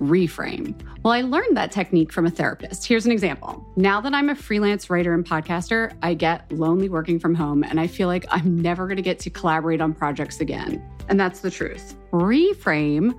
reframe. Well, I learned that technique from a therapist. Here's an example. Now that I'm a freelance writer and podcaster, I get lonely working from home and I feel like I'm never going to get to collaborate on projects again. And that's the truth. Reframe,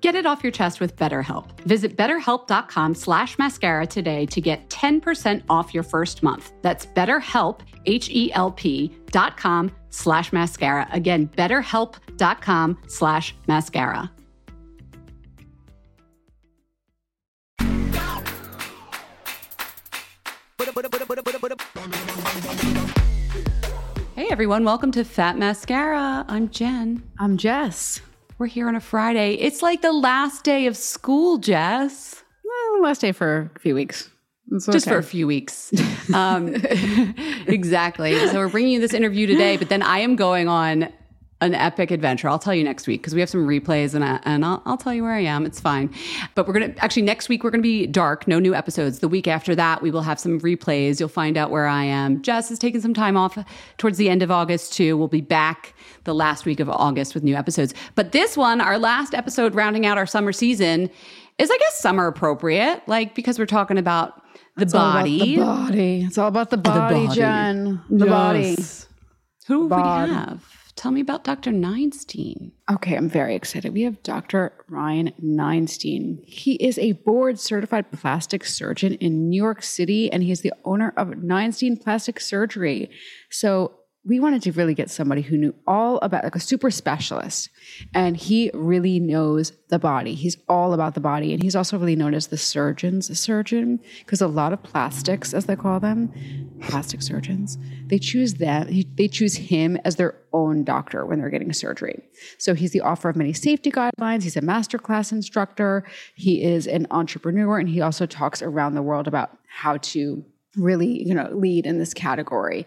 Get it off your chest with BetterHelp. Visit betterhelp.com slash mascara today to get 10% off your first month. That's betterhelp, H-E-L-P dot com slash mascara. Again, betterhelp.com slash mascara. Hey everyone, welcome to Fat Mascara. I'm Jen. I'm Jess. We're here on a Friday. It's like the last day of school, Jess. Well, last day for a few weeks. It's Just for a few weeks. Um, exactly. So we're bringing you this interview today, but then I am going on an epic adventure. I'll tell you next week because we have some replays and, I, and I'll, I'll tell you where I am. It's fine. But we're going to actually next week, we're going to be dark, no new episodes. The week after that, we will have some replays. You'll find out where I am. Jess is taking some time off towards the end of August too. We'll be back the last week of August with new episodes. But this one, our last episode rounding out our summer season, is I guess summer appropriate, like because we're talking about the It's all about body. the body. It's all about the body, body. Jen. The body. Yes. Who do we have? Tell me about Dr. Neinstein. Okay, I'm very excited. We have Dr. Ryan Neinstein. He is a board certified plastic surgeon in New York City, and he's the owner of Neinstein Plastic Surgery. So we wanted to really get somebody who knew all about, like a super specialist, and he really knows the body. He's all about the body, and he's also really known as the surgeon's surgeon because a lot of plastics, as they call them, plastic surgeons, they choose them. They choose him as their own doctor when they're getting surgery. So he's the author of many safety guidelines. He's a master class instructor. He is an entrepreneur, and he also talks around the world about how to really, you know, lead in this category.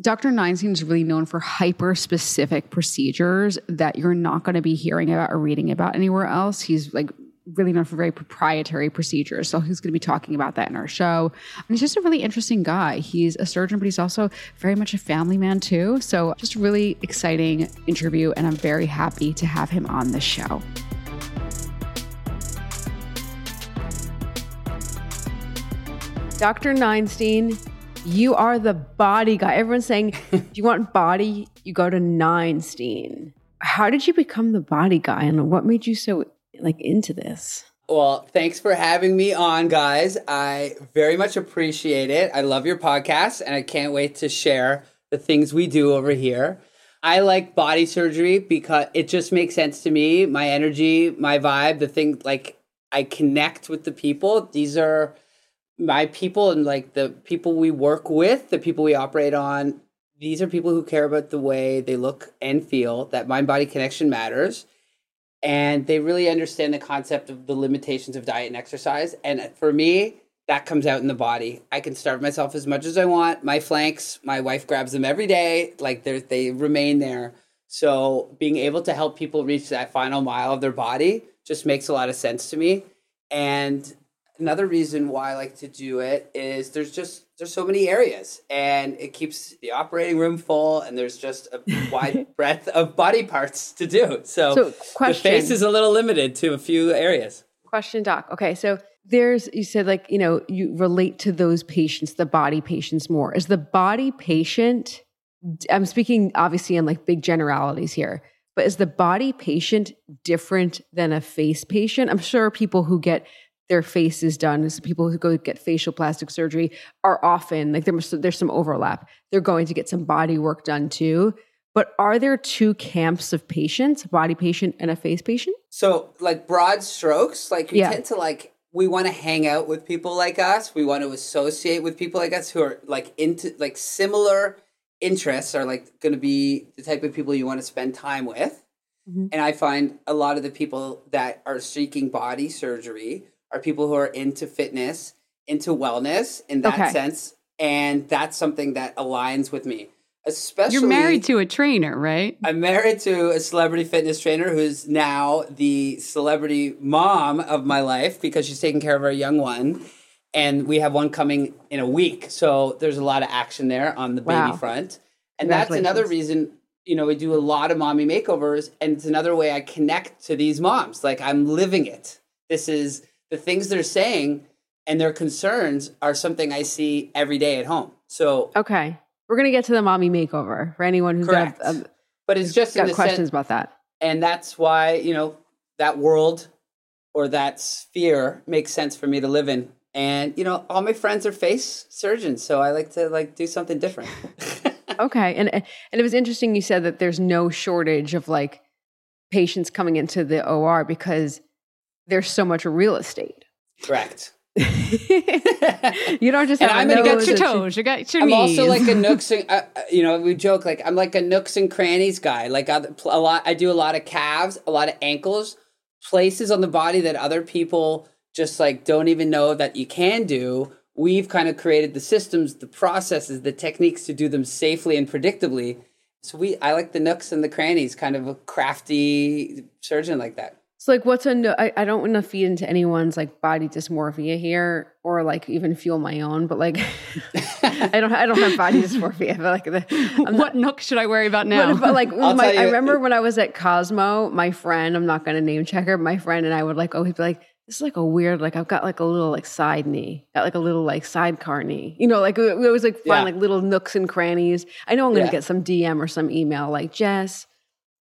Dr. Neinstein is really known for hyper specific procedures that you're not going to be hearing about or reading about anywhere else. He's like really known for very proprietary procedures. So he's going to be talking about that in our show. And he's just a really interesting guy. He's a surgeon, but he's also very much a family man too. So just a really exciting interview. And I'm very happy to have him on the show. Dr. Neinstein, you are the body guy. Everyone's saying, if you want body, you go to Neinstein. How did you become the body guy and what made you so like into this? Well, thanks for having me on, guys. I very much appreciate it. I love your podcast and I can't wait to share the things we do over here. I like body surgery because it just makes sense to me. My energy, my vibe, the thing like I connect with the people. These are my people and like the people we work with, the people we operate on, these are people who care about the way they look and feel, that mind body connection matters. And they really understand the concept of the limitations of diet and exercise. And uh, for me, that comes out in the body. I can starve myself as much as I want. My flanks, my wife grabs them every day. Like they remain there. So being able to help people reach that final mile of their body just makes a lot of sense to me. And another reason why I like to do it is there's just there's so many areas and it keeps the operating room full and there's just a wide breadth of body parts to do. So, so the face is a little limited to a few areas. Question doc. Okay, so there's you said like, you know, you relate to those patients, the body patients more. Is the body patient I'm speaking obviously in like big generalities here. But is the body patient different than a face patient? I'm sure people who get their face is done. As people who go get facial plastic surgery are often like there must, there's some overlap. They're going to get some body work done too. But are there two camps of patients a body patient and a face patient? So like broad strokes like we yeah. tend to like we want to hang out with people like us. We want to associate with people like us who are like into like similar interests are like going to be the type of people you want to spend time with. Mm-hmm. and i find a lot of the people that are seeking body surgery are people who are into fitness, into wellness in that okay. sense. And that's something that aligns with me. Especially You're married to a trainer, right? I'm married to a celebrity fitness trainer who's now the celebrity mom of my life because she's taking care of our young one. And we have one coming in a week. So there's a lot of action there on the wow. baby front. And that's another reason you know, we do a lot of mommy makeovers, and it's another way I connect to these moms. Like I'm living it. This is the things they're saying and their concerns are something I see every day at home. So okay, we're gonna get to the mommy makeover for anyone who's correct. got, um, but it's just got questions sense, about that, and that's why you know that world or that sphere makes sense for me to live in. And you know, all my friends are face surgeons, so I like to like do something different. okay, and and it was interesting you said that there's no shortage of like patients coming into the OR because there's so much real estate. Correct. you don't just have I'm you got your toes, you got your I'm knees. also like a nooks and uh, uh, you know we joke like I'm like a nooks and crannies guy. Like a lot, I do a lot of calves, a lot of ankles, places on the body that other people just like don't even know that you can do. We've kind of created the systems, the processes, the techniques to do them safely and predictably. So we, I like the nooks and the crannies, kind of a crafty surgeon like that. So like what's a no I, I don't want to feed into anyone's like body dysmorphia here or like even fuel my own, but like I don't I don't have body dysmorphia. But like the, I'm what not, nook should I worry about now? But, but like my, I remember when I was at Cosmo, my friend, I'm not gonna name check her, my friend and I would like always be like, this is like a weird, like I've got like a little like side knee, got like a little like sidecar knee. You know, like we always like find yeah. like little nooks and crannies. I know I'm gonna yeah. get some DM or some email like Jess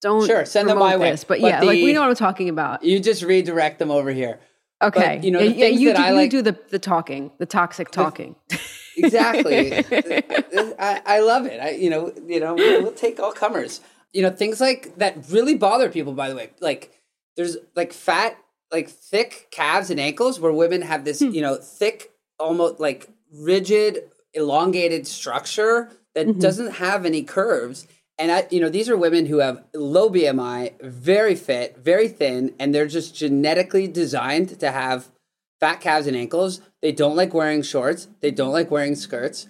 don't sure send them my this, way. But, but yeah, the, like we know what I'm talking about. You just redirect them over here. Okay, but, you know, yeah, you, do, like, you do the the talking, the toxic talking. exactly. I, I, love it. I you know you know we'll, we'll take all comers. You know things like that really bother people. By the way, like there's like fat, like thick calves and ankles where women have this hmm. you know thick, almost like rigid, elongated structure that mm-hmm. doesn't have any curves and I, you know, these are women who have low BMI, very fit, very thin, and they're just genetically designed to have fat calves and ankles. They don't like wearing shorts. They don't like wearing skirts.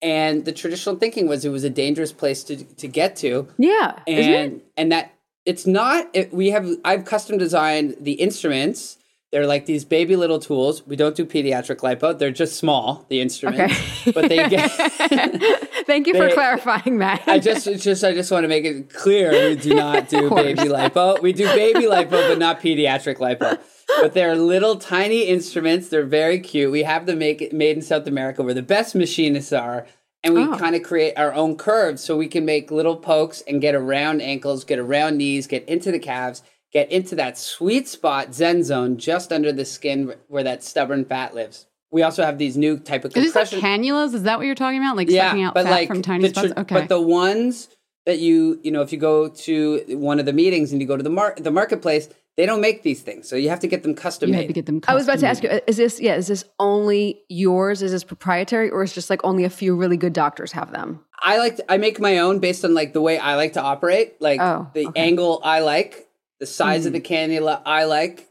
And the traditional thinking was it was a dangerous place to, to get to. Yeah. And and that it's not it, we have I've custom designed the instruments. They're like these baby little tools. We don't do pediatric lipo. They're just small, the instruments. Okay. But they get Thank you for clarifying that. I just, just, I just want to make it clear we do not do baby lipo. We do baby lipo, but not pediatric lipo. But they're little tiny instruments. They're very cute. We have them make made in South America, where the best machinists are, and we Oh. kind of create our own curves, so we can make little pokes and get around ankles, get around knees, get into the calves, get into that sweet spot Zen zone just under the skin where that stubborn fat lives. We also have these new type of Is this like compression cannulas? Is that what you're talking about? Like sucking out fat from tiny tr- spots? Okay. But the ones that you, you know, if you go to one of the meetings and you go to the mar- the marketplace, they don't make these things, so you have to get them custom you made. had to get them. I was about to ask you, is this yeah, is this only yours? Is this proprietary or is just like only a few really good doctors have them? I like to, I make my own based on like the way I like to operate, like Oh, the okay. angle I like, the size of the hmm. cannula I like,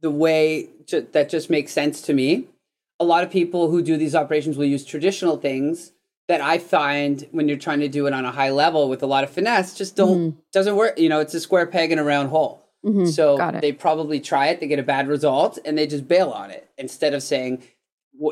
the way ju- that just makes sense to me. A lot of people who do these operations will use traditional things that I find when you're trying to do it on a high level with a lot of finesse just don't hmm. doesn't work. You know, it's a square peg in a round hole. Mm-hmm. So Got it. they probably try it, they get a bad result, and they just bail on it instead of saying,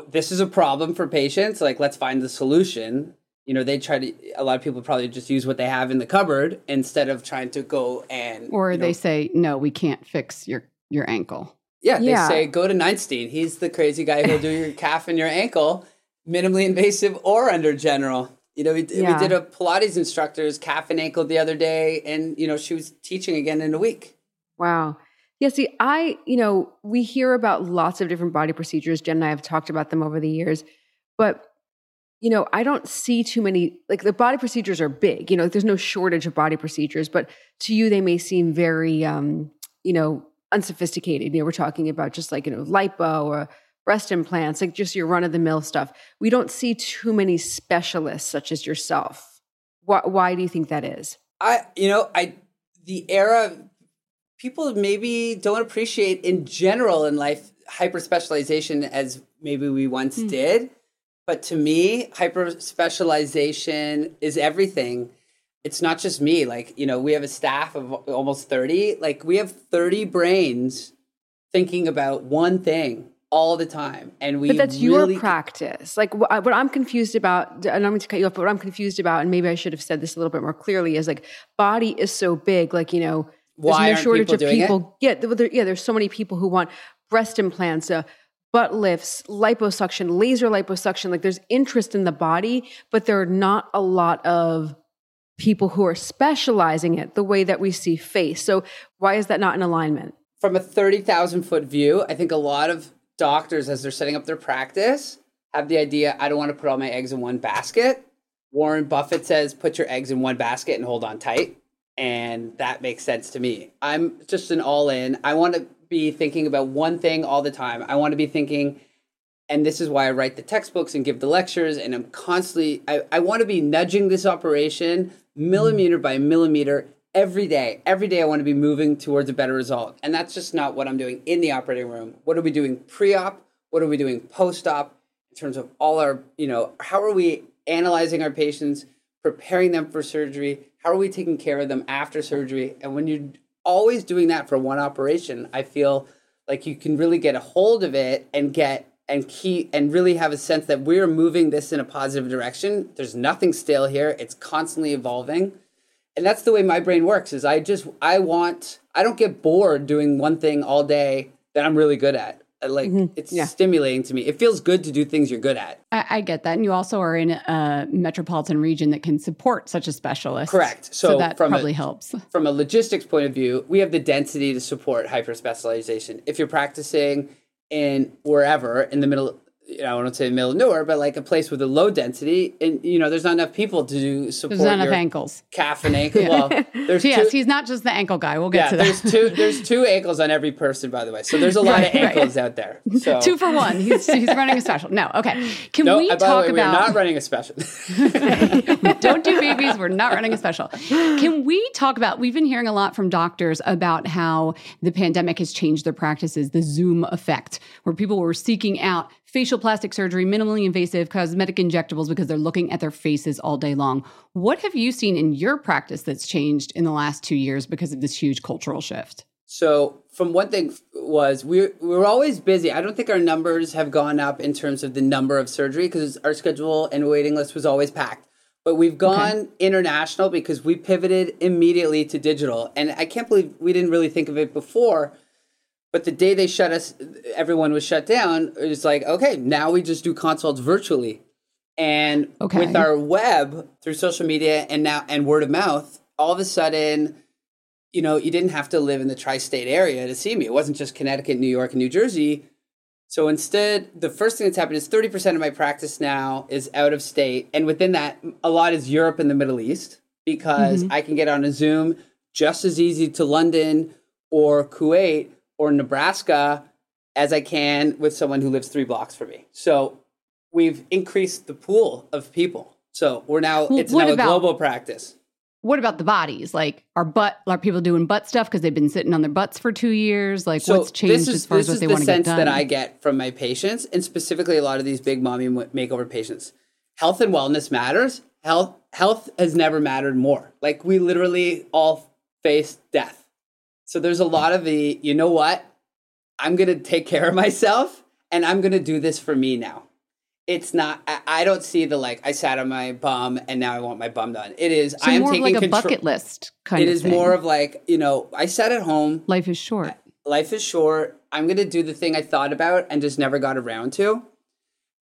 "This is a problem for patients. Like, let's find the solution." You know, they try to. A lot of people probably just use what they have in the cupboard instead of trying to go and. Or you know, they say, no, we can't fix your your ankle. yeah, they Yeah. say go to Neinstein. He's the crazy guy who'll do your calf and your ankle, minimally invasive or under general. You know, we, Yeah. we did a Pilates instructor's calf and ankle the other day, and you know she was teaching again in a week. Wow. Yeah, see, I, you know, we hear about lots of different body procedures. Jen and I have talked about them over the years, but you know, I don't see too many like the body procedures are big. You know, there's no shortage of body procedures, but to you they may seem very um, you know, unsophisticated. You know, we're talking about just like, you know, lipo or breast implants, like just your run of the mill stuff. We don't see too many specialists such as yourself. Why, why do you think that is? I, you know, I, the era, people maybe don't appreciate in general in life hyper specialization as maybe we once did. But to me, hyper specialization is everything. It's not just me. Like, you know, we have a staff of almost 30. Like, we have 30 brains thinking about one thing all the time. And we But that's really your practice. Like what, I'm confused about, and I'm going to cut you off, but what I'm confused about, and maybe I should have said this a little bit more clearly, is like body is so big. Like you know, there's Why no aren't shortage people of doing it? people. Yeah, there- yeah. There's so many people who want breast implants, uh, butt lifts, liposuction, laser liposuction. Like there's interest in the body, but there are not a lot of people who are specializing it the way that we see face. So why is that not in alignment? from a 30,000 foot view, I think a lot of doctors, as they're setting up their practice, have the idea I don't want to put all my eggs in one basket. Warren Buffett says, put your eggs in one basket and hold on tight. And that makes sense to me. I'm just an all in. I want to be thinking about one thing all the time. I want to be thinking, and this is why I write the textbooks and give the lectures, and I'm constantly, I, I want to be nudging this operation millimeter by millimeter every day. Every day I want to be moving towards a better result. And that's just not what I'm doing in the operating room. What are we doing pre op? What are we doing post op in terms of all our, you know, how are we analyzing our patients, preparing them for surgery? How are we taking care of them after surgery? And when you're always doing that for one operation, I feel like you can really get a hold of it and get and keep and really have a sense that we're moving this in a positive direction. There's nothing stale here. It's constantly evolving and that's the way my brain works is i just i want i don't get bored doing one thing all day that i'm really good at I like mm-hmm. it's Yeah. stimulating to me it feels good to do things you're good at I, I get that. And you also are in a metropolitan region that can support such a specialist. Correct. So, So that from a- probably helps. from a logistics point of view we have the density to support hyper specialization if you're practicing in wherever in the middle you know, I don't say the middle of nowhere, but like a place with a low density, and you know, there's not enough people to do support There's not enough ankles. calf and ankle. Well, there's Yes, two, he's not just the ankle guy. We'll get yeah, to that. there's two there's two ankles on every person, by the way. So there's a lot Right, of right. ankles out there. So Two for one. He's, he's running a special. No, okay. Can no, we by talk the way, about? we're not running a special. Don't do babies. We're not running a special. Can we talk about? We've been hearing a lot from doctors about how the pandemic has changed their practices, the Zoom effect, where people were seeking out facial plastic surgery, minimally invasive cosmetic injectables because they're looking at their faces all day long. What have you seen in your practice that's changed in the last two years because of this huge cultural shift? So, from one thing was we we were always busy. I don't think our numbers have gone up in terms of the number of surgery because our schedule and waiting list was always packed. But we've gone international because we pivoted immediately to digital, and I can't believe we didn't really think of it before. But the day they shut us, everyone was shut down. It's like, okay, now we just do consults virtually, and Okay. with our web through social media and now and word of mouth, all of a sudden you know, you didn't have to live in the tri-state area to see me. It wasn't just Connecticut, New York, and New Jersey. So instead, the first thing that's happened is 30% of my practice now is out of state. And within that, a lot is Europe and the Middle East because mm-hmm. I can get on a Zoom just as easy to London or Kuwait or Nebraska as I can with someone who lives three blocks from me. So we've increased the pool of people. So we're now, Well, it's now about- a global practice. What about the bodies? Like, are butt are people doing butt stuff because they've been sitting on their butts for two years? Like, what's changed is, as far as what they the want to get done? This is the sense that I get from my patients, and specifically a lot of these big mommy makeover patients. Health and wellness matters. Health health has never mattered more. Like we literally all face death. So there's a lot of the you know what? I'm gonna take care of myself, and I'm gonna do this for me now. It's not. I, I don't see the like. I sat on my bum, and now I want my bum done. It is. so I am more of taking like a control. bucket list kind It is thing. more of like you know. I sat at home life is short. life is short. I'm going to do the thing I thought about and just never got around to.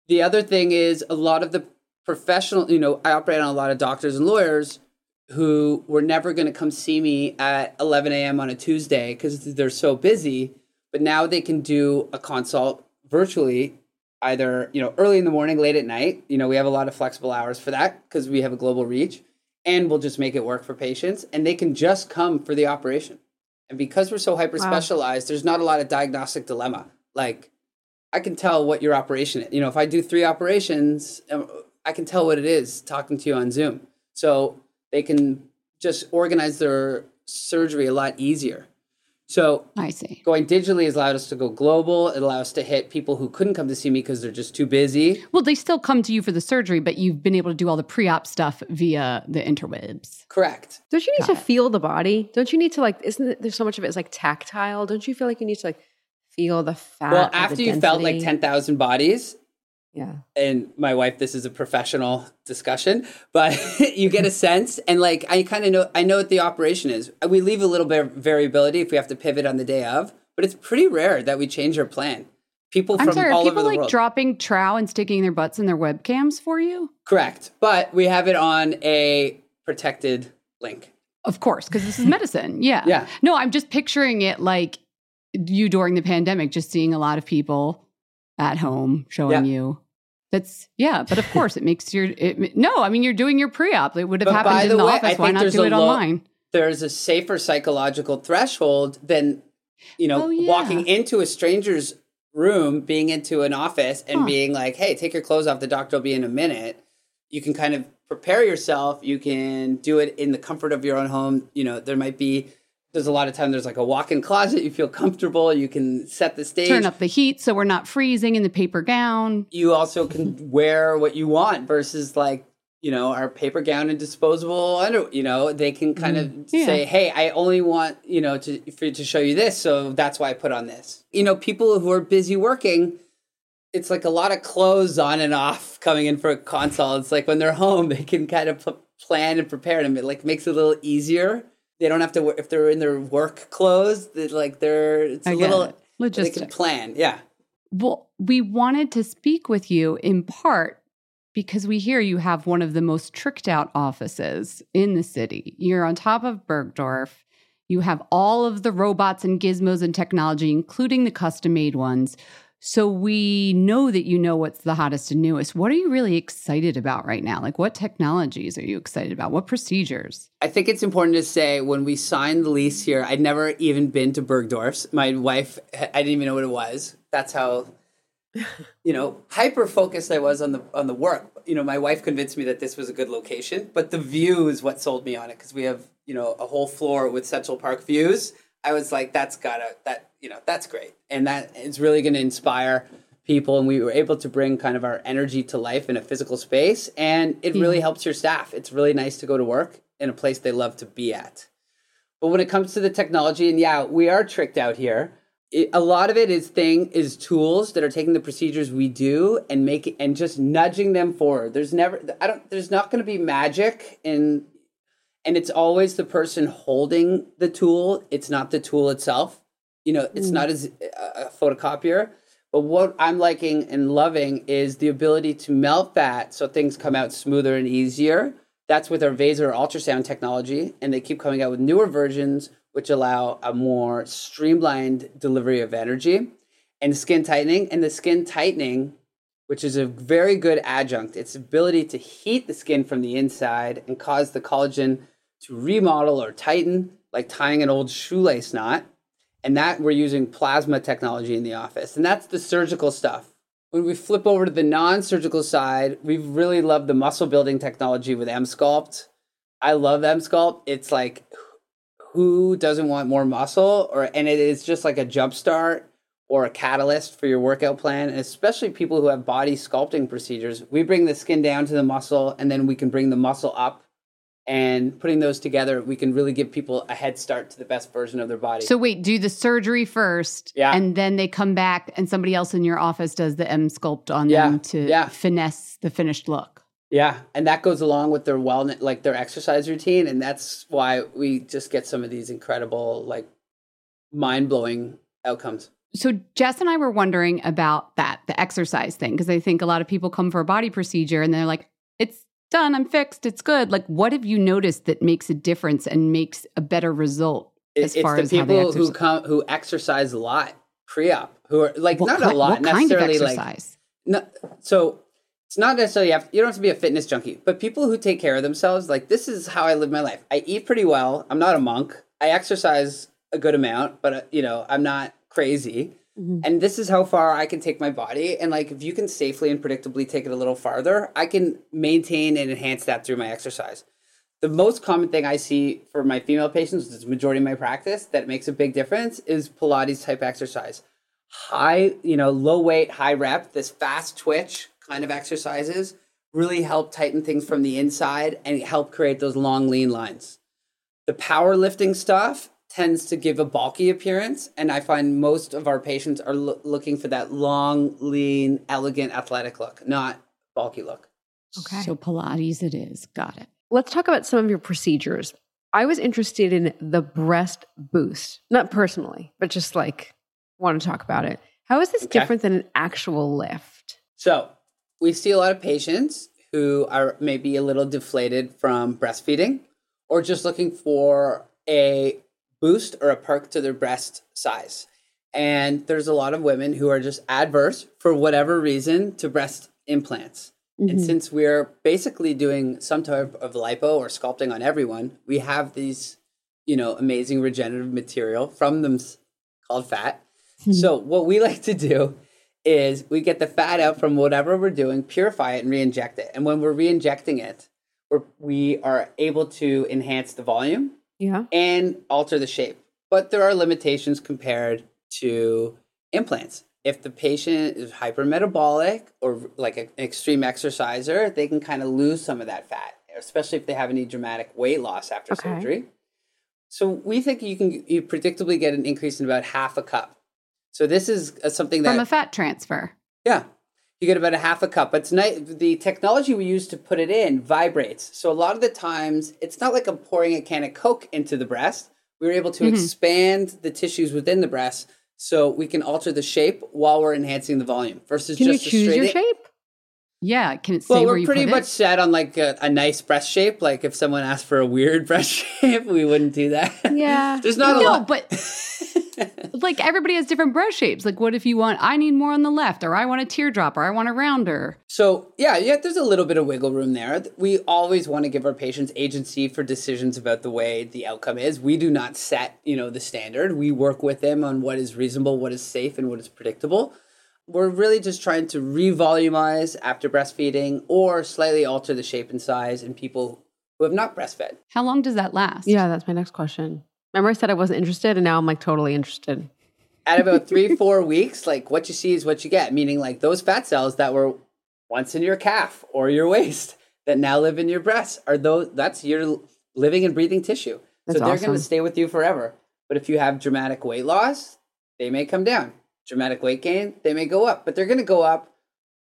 The other thing is a lot of the professional, you know, I operate on a lot of doctors and lawyers who were never going to come see me at 11 a.m. on a Tuesday because they're so busy. But now they can do a consult virtually, either, you know, early in the morning, late at night. You know, we have a lot of flexible hours for that because we have a global reach and we'll just make it work for patients and they can just come for the operation. And because we're so hyper specialized, there's not a lot of diagnostic dilemma. Like, I can tell what your operation is. You know, if I do three operations, um, I can tell what it is talking to you on Zoom. So they can just organize their surgery a lot easier. So I see. going digitally has allowed us to go global. It allows us to hit people who couldn't come to see me because they're just too busy. Well, they still come to you for the surgery, but you've been able to do all the pre-op stuff via the interwebs. Correct. Don't you need to feel the body? Don't you need to like? Isn't it, there's so much of it is like tactile? Don't you feel like you need to like feel the fat? Well, or the after you felt like 10,000 bodies, yeah. and my wife this is a professional discussion but you get a sense and like i kind of know i know what the operation is we leave a little bit of variability if we have to pivot on the day of but it's pretty rare that we change our plan people I'm from sorry, all over people the like world dropping trow and sticking their butts in their webcams for you? correct but we have it on a protected link Of course, because this is medicine. Yeah. Yeah. No, I'm just picturing it like you during the pandemic, just seeing a lot of people at home showing Yeah. you. That's yeah, but of course it makes your it, no. I mean, you're doing your pre-op. It would have But by happened in the the way, I office. Why not do it low- online? there's a safer psychological threshold than you know Oh, yeah. walking into a stranger's room being into an office and Huh. being like hey take your clothes off the doctor will be in a minute you can kind of prepare yourself you can do it in the comfort of your own home you know there might be there's a lot of time there's like a walk-in closet you feel comfortable you can set the stage. Turn up the heat so we're not freezing in the paper gown. you also can wear what you want versus like you know our paper gown and disposable under you know they can mm-hmm. kind of Yeah. say hey i only want you know to for to show you this so that's why i put on this. You know people who are busy working it's like a lot of clothes on and off coming in for a consult. It's like when they're home they can kind of pl- plan and prepare and it like makes it a little easier they don't have to if they're in their work clothes like they're it's a I get little it. they can plan yeah Well, we wanted to speak with you in part because we hear you have one of the most tricked out offices in the city. You're on top of Bergdorf. You have all of the robots and gizmos and technology, including the custom made ones. So we know that you know what's the hottest and newest. What are you really excited about right now? Like what technologies are you excited about? What procedures? I think it's important to say when we signed the lease here, I'd never even been to Bergdorf's. My wife, I didn't even know what it was. That's how, you know, hyper focused I was on the on the work. You know, my wife convinced me that this was a good location, but the view is what sold me on it because we have you know a whole floor with Central Park views. I was like, that's gotta that you know that's great, and that is really going to inspire people. And we were able to bring kind of our energy to life in a physical space, and it hmm. really helps your staff. It's really nice to go to work in a place they love to be at. But when it comes to the technology, and yeah, we are tricked out here. It, a lot of it is thing is tools that are taking the procedures we do and making and just nudging them forward. There's never I don't there's not going to be magic in and it's always the person holding the tool. It's not the tool itself. You know, it's mm. not as uh, a photocopier. But what I'm liking and loving is the ability to melt fat so things come out smoother and easier. That's with our Vaser ultrasound technology, and they keep coming out with newer versions which allow a more streamlined delivery of energy and skin tightening. And the skin tightening, which is a very good adjunct, its ability to heat the skin from the inside and cause the collagen to remodel or tighten, like tying an old shoelace knot. And that we're using plasma technology in the office. And that's the surgical stuff. When we flip over to the non surgical side, we've really love the muscle building technology with Emsculpt. I love Emsculpt. It's like, who doesn't want more muscle? Or and it is just like a jump start or a catalyst for your workout plan, and especially people who have body sculpting procedures. We bring the skin down to the muscle, and then we can bring the muscle up. And putting those together, we can really give people a head start to the best version of their body. So wait, do the surgery first, Yeah. and then they come back, and somebody else in your office does the Emsculpt on Yeah, them to yeah. finesse the finished look. Yeah, and that goes along with their wellness, like their exercise routine, and that's why we just get some of these incredible, like, mind blowing outcomes. So Jess and I were wondering about that, the exercise thing, because I think a lot of people come for a body procedure and they're like, "It's done, I'm fixed, it's good." Like, what have you noticed that makes a difference and makes a better result as it's far the as how they people who come who exercise a lot pre-op, who are like What not ki- a lot what kind of necessarily, like no, so it's not necessarily you, have, you don't have to be a fitness junkie, but people who take care of themselves, like this is how I live my life. I eat pretty well. I'm not a monk. I exercise a good amount, but uh, you know I'm not crazy. Mm-hmm. And this is how far I can take my body. And like if you can safely and predictably take it a little farther, I can maintain and enhance that through my exercise. The most common thing I see for my female patients, which is the majority of my practice, that makes a big difference is Pilates type exercise high, you know, low weight, high rep, this fast twitch kind of exercises really help tighten things from the inside and help create those long, lean lines. The powerlifting stuff tends to give a bulky appearance, and I find most of our patients are loo- looking for that long, lean, elegant, athletic look, not bulky look. Okay. So Pilates it is. Got it. Let's talk about some of your procedures. I was interested in the breast boost, not personally, but just like want to talk about it. How is this Okay. different than an actual lift? So we see a lot of patients who are maybe a little deflated from breastfeeding or just looking for a boost or a perk to their breast size. And there's a lot of women who are just adverse for whatever reason to breast implants. And mm-hmm. since we're basically doing some type of lipo or sculpting on everyone, we have these, you know, amazing regenerative material from them called fat. Mm-hmm. so what we like to do is we get the fat out from whatever we're doing, purify it, and re-inject it. And when we're re-injecting it, we're, we are able to enhance the volume Yeah. and alter the shape. But there are limitations compared to implants. If the patient is hypermetabolic or like an extreme exerciser, they can kind of lose some of that fat, especially if they have any dramatic weight loss after Okay. surgery. So we think you can you predictably get an increase in about half a cup. So this is uh, something that From a fat transfer. yeah. You get about a half a cup. But tonight, the technology we use to put it in vibrates. So a lot of the times, it's not like I'm pouring a can of Coke into the breast. We were able to Mm-hmm. expand the tissues within the breast so we can alter the shape while we're enhancing the volume versus Can just a choose your in- shape? Yeah. Can it say Well, where we're pretty much set on like a, a nice breast shape. Like if someone asked for a weird breast shape, we wouldn't do that. Yeah. There's not a no, lot. but like everybody has different breast shapes. Like, what if you want, I need more on the left, or I want a teardrop, or I want a rounder? So yeah, yeah, there's a little bit of wiggle room there. We always want to give our patients agency for decisions about the way the outcome is. We do not set, you know, the standard. We work with them on what is reasonable, what is safe, and what is predictable. We're really just trying to revolumize after breastfeeding or slightly alter the shape and size in people who have not breastfed. How long does that last? Yeah, that's my next question. Remember, I said I wasn't interested, and now I'm like totally interested. At about three, four weeks, like what you see is what you get, meaning like those fat cells that were once in your calf or your waist that now live in your breasts are those that's your living and breathing tissue. That's so they're awesome. going to stay with you forever. But if you have dramatic weight loss, they may come down. Dramatic weight gain, they may go up, but they're going to go up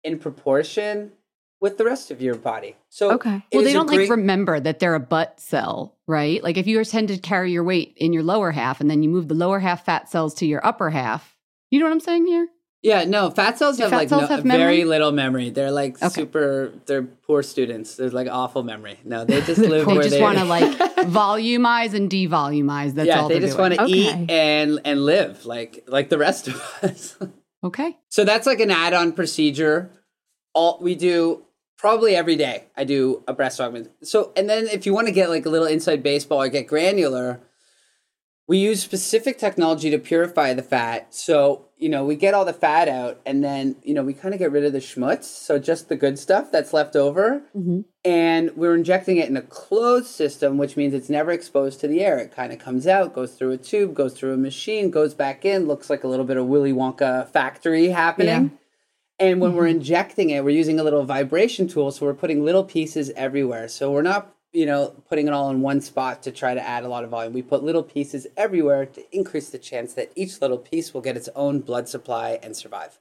in proportion with the rest of your body. So Okay. Well, they don't great- like remember that they're a butt cell, right? Like if you tend to carry your weight in your lower half and then you move the lower half fat cells to your upper half, you know what I'm saying here? Yeah, no, fat cells Do have fat like cells no, have very little memory. They're like Okay. super. They're poor students. They're like awful memory. No, they just live They just want to like volumize and devolumize. That's yeah, all they just want to Okay. eat and and live like like the rest of us. Okay. so that's like an add-on procedure. All we do probably every day. I do a breast augment. So and then if you want to get like a little inside baseball or get granular, we use specific technology to purify the fat. So, you know, we get all the fat out and then, you know, we kind of get rid of the schmutz. So just the good stuff that's left over. Mm-hmm. And we're injecting it in a closed system, which means it's never exposed to the air. It kind of comes out, goes through a tube, goes through a machine, goes back in, looks like a little bit of Willy Wonka factory happening. And when we're mm-hmm. injecting it, we're using a little vibration tool. So we're putting little pieces everywhere. So we're not, you know, putting it all in one spot to try to add a lot of volume. We put little pieces everywhere to increase the chance that each little piece will get its own blood supply and survive.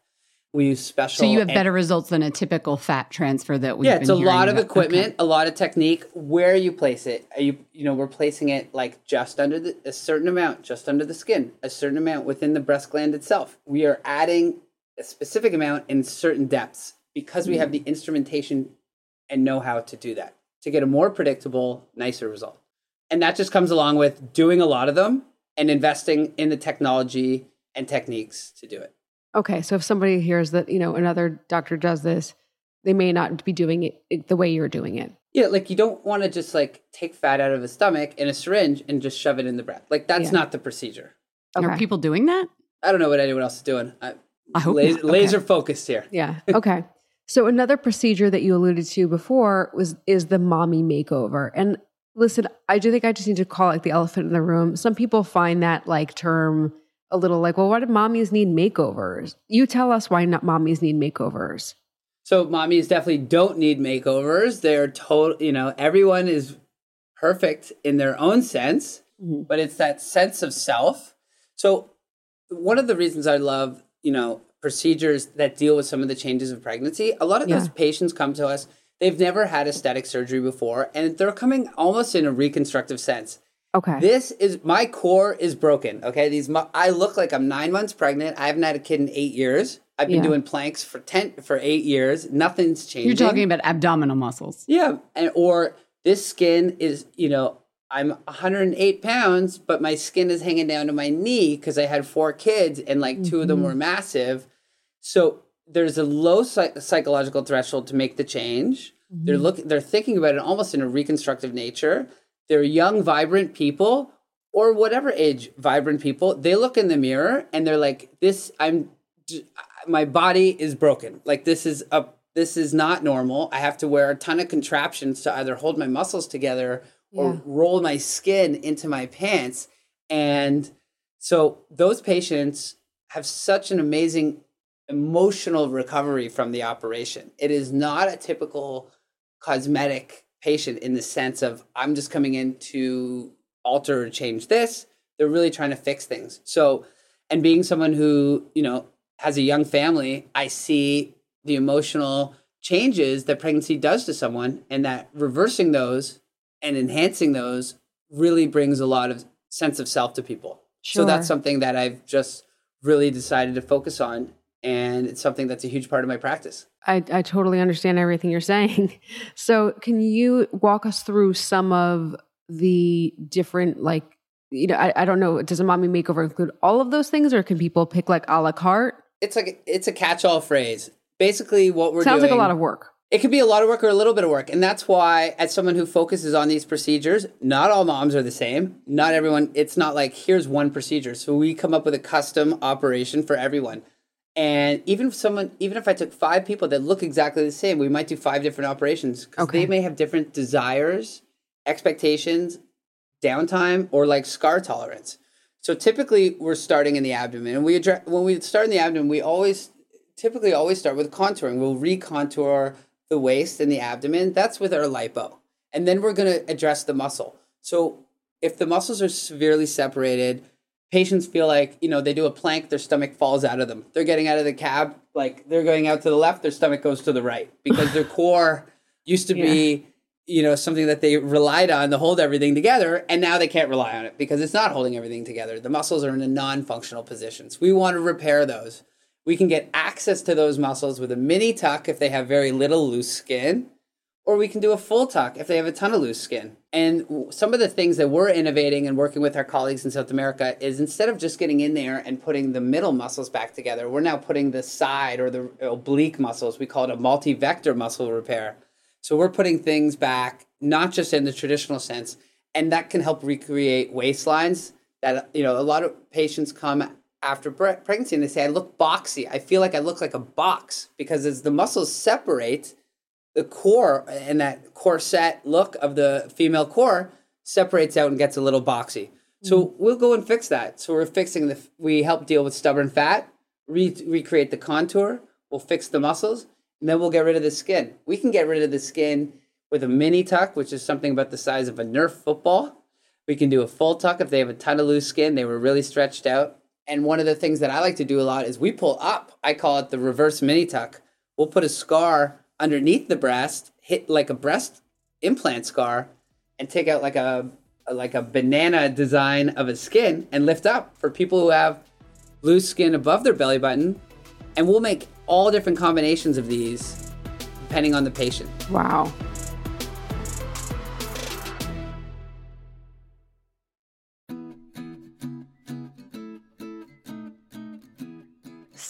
We use special. So you have better results than a typical fat transfer that we yeah, it's a lot of equipment, a lot of technique. Where you place it, Are you you know, we're placing it like just under the a certain amount, just under the skin, a certain amount within the breast gland itself. We are adding a specific amount in certain depths because we have the mm. instrumentation and know how to do that to get a more predictable, nicer result. And that just comes along with doing a lot of them and investing in the technology and techniques to do it. Okay, so if somebody hears that you know another doctor does this, they may not be doing it the way you're doing it. Yeah, like you don't want to just like take fat out of a stomach in a syringe and just shove it in the breath. Like that's Yeah. not the procedure. Are people doing that? I don't know what anyone else is doing. I, I hope laser. Okay. laser focused here. Yeah. Okay. so another procedure that you alluded to before was is the mommy makeover. And listen, I do think I just need to call like the elephant in the room. Some people find that like term a little like, well, why do mommies need makeovers? You tell us why not mommies need makeovers. So mommies definitely don't need makeovers. They're total, you know, everyone is perfect in their own sense, Mhm. but it's that sense of self. So one of the reasons I love, you know, procedures that deal with some of the changes of pregnancy, a lot of those patients come to us, they've never had aesthetic surgery before, and they're coming almost in a reconstructive sense. Okay. This is my core is broken. Okay, these I look like I'm nine months pregnant. I haven't had a kid in eight years. I've been Yeah. doing planks for ten for eight years. Nothing's changing. You're talking about abdominal muscles. yeah, and or this skin is you know I'm 108 pounds, but my skin is hanging down to my knee because I had four kids and like 2 of them were mm-hmm. massive. So there's a low psych- psychological threshold to make the change. They're mm-hmm. looking, they're thinking about it almost in a reconstructive nature. They're young, vibrant people, or whatever age, vibrant people. They look in the mirror and they're like, "This, I'm, my body is broken. Like this is a, this is not normal. I have to wear a ton of contraptions to either hold my muscles together or roll my skin into my pants." And so those patients have such an amazing emotional recovery from the operation. It is not a typical cosmetic patient in the sense of I'm just coming in to alter or change this. They're really trying to fix things. So, and being someone who, you know, has a young family, I see the emotional changes that pregnancy does to someone and that reversing those and enhancing those really brings a lot of sense of self to people. So that's something that I've just really decided to focus on and it's something that's a huge part of my practice. I, I totally understand everything you're saying. So, can you walk us through some of the different like you know, I, I don't know. Does a mommy makeover include all of those things, or can people pick like a la carte? It's like it's a catch-all phrase. Basically, what we're Sounds doing, like a lot of work. It could be a lot of work or a little bit of work. And that's why, as someone who focuses on these procedures, not all moms are the same. Not everyone, it's not like here's one procedure. So we come up with a custom operation for everyone. And even if someone, even if I took five people that look exactly the same, we might do five different operations because Okay. they may have different desires, expectations, downtime, or like scar tolerance. So typically, we're starting in the abdomen, and we address when we start in the abdomen, we always typically always start with contouring. We'll recontour the waist and the abdomen. That's with our lipo, and then we're going to address the muscle. So if the muscles are severely separated, patients feel like you know they do a plank, their stomach falls out of them. They're getting out of the cab, like they're going out to the left, their stomach goes to the right because their core used to be you know something that they relied on to hold everything together and now they can't rely on it because it's not holding everything together the muscles are in a non-functional positions we want to repair those we can get access to those muscles with a mini tuck if they have very little loose skin or we can do a full tuck if they have a ton of loose skin and some of the things that we're innovating and working with our colleagues in south america is instead of just getting in there and putting the middle muscles back together we're now putting the side or the oblique muscles we call it a multi-vector muscle repair so we're putting things back, not just in the traditional sense, and that can help recreate waistlines. That you know, a lot of patients come after bre- pregnancy and they say, "I look boxy. I feel like I look like a box because as the muscles separate, the core and that corset look of the female core separates out and gets a little boxy. So mm. we'll go and fix that. So we're fixing the. We help deal with stubborn fat, re- recreate the contour. We'll fix the muscles, and then we'll get rid of the skin. We can get rid of the skin with a mini tuck, which is something about the size of a Nerf football. We can do a full tuck if they have a ton of loose skin, they were really stretched out. And one of the things that I like to do a lot is we pull up. I call it the reverse mini tuck. We'll put a scar underneath the breast, hit like a breast implant scar, and take out like a like a banana design of a skin and lift up for people who have loose skin above their belly button. And we'll make all different combinations of these depending on the patient. Wow.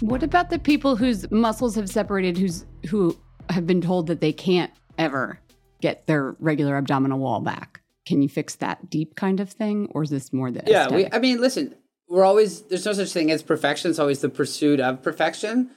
What about the people whose muscles have separated, who's who have been told that they can't ever get their regular abdominal wall back? Can you fix that deep kind of thing, or is this more the Yeah, we. I mean, listen, we're always there's no such thing as perfection. It's always the pursuit of perfection.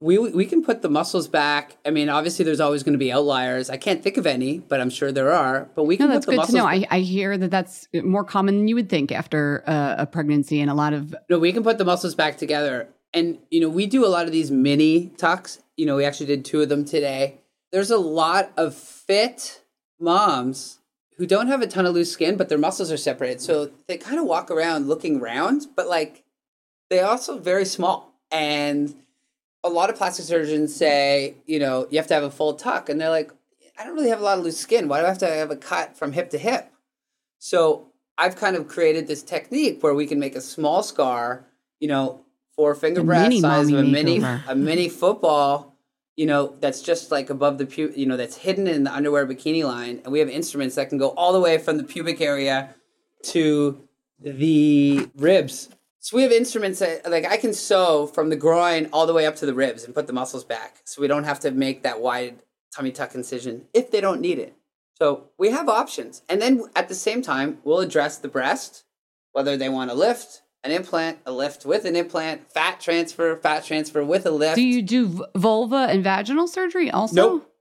We we can put the muscles back. I mean, obviously, there's always going to be outliers. I can't think of any, but I'm sure there are. But we no, can that's put the good to muscles. know. I, I hear that that's more common than you would think after uh, a pregnancy, and a lot of No, we can put the muscles back together. And, you know, we do a lot of these mini tucks. You know, we actually did two of them today. There's a lot of fit moms who don't have a ton of loose skin, but their muscles are separated. So they kind of walk around looking round, but like they also very small. And a lot of plastic surgeons say, you know, you have to have a full tuck. And they're like, I don't really have a lot of loose skin. Why do I have to have a cut from hip to hip? So I've kind of created this technique where we can make a small scar, you know, four finger mini size of a mini a mini football, you know, that's just like above the pu- you know, that's hidden in the underwear bikini line, and we have instruments that can go all the way from the pubic area to the ribs. So we have instruments that like I can sew from the groin all the way up to the ribs and put the muscles back, so we don't have to make that wide tummy tuck incision if they don't need it. So we have options, and then at the same time, we'll address the breast, whether they want to lift an implant, a lift with an implant, fat transfer, fat transfer with a lift. do you do vulva and vaginal surgery also? Nope.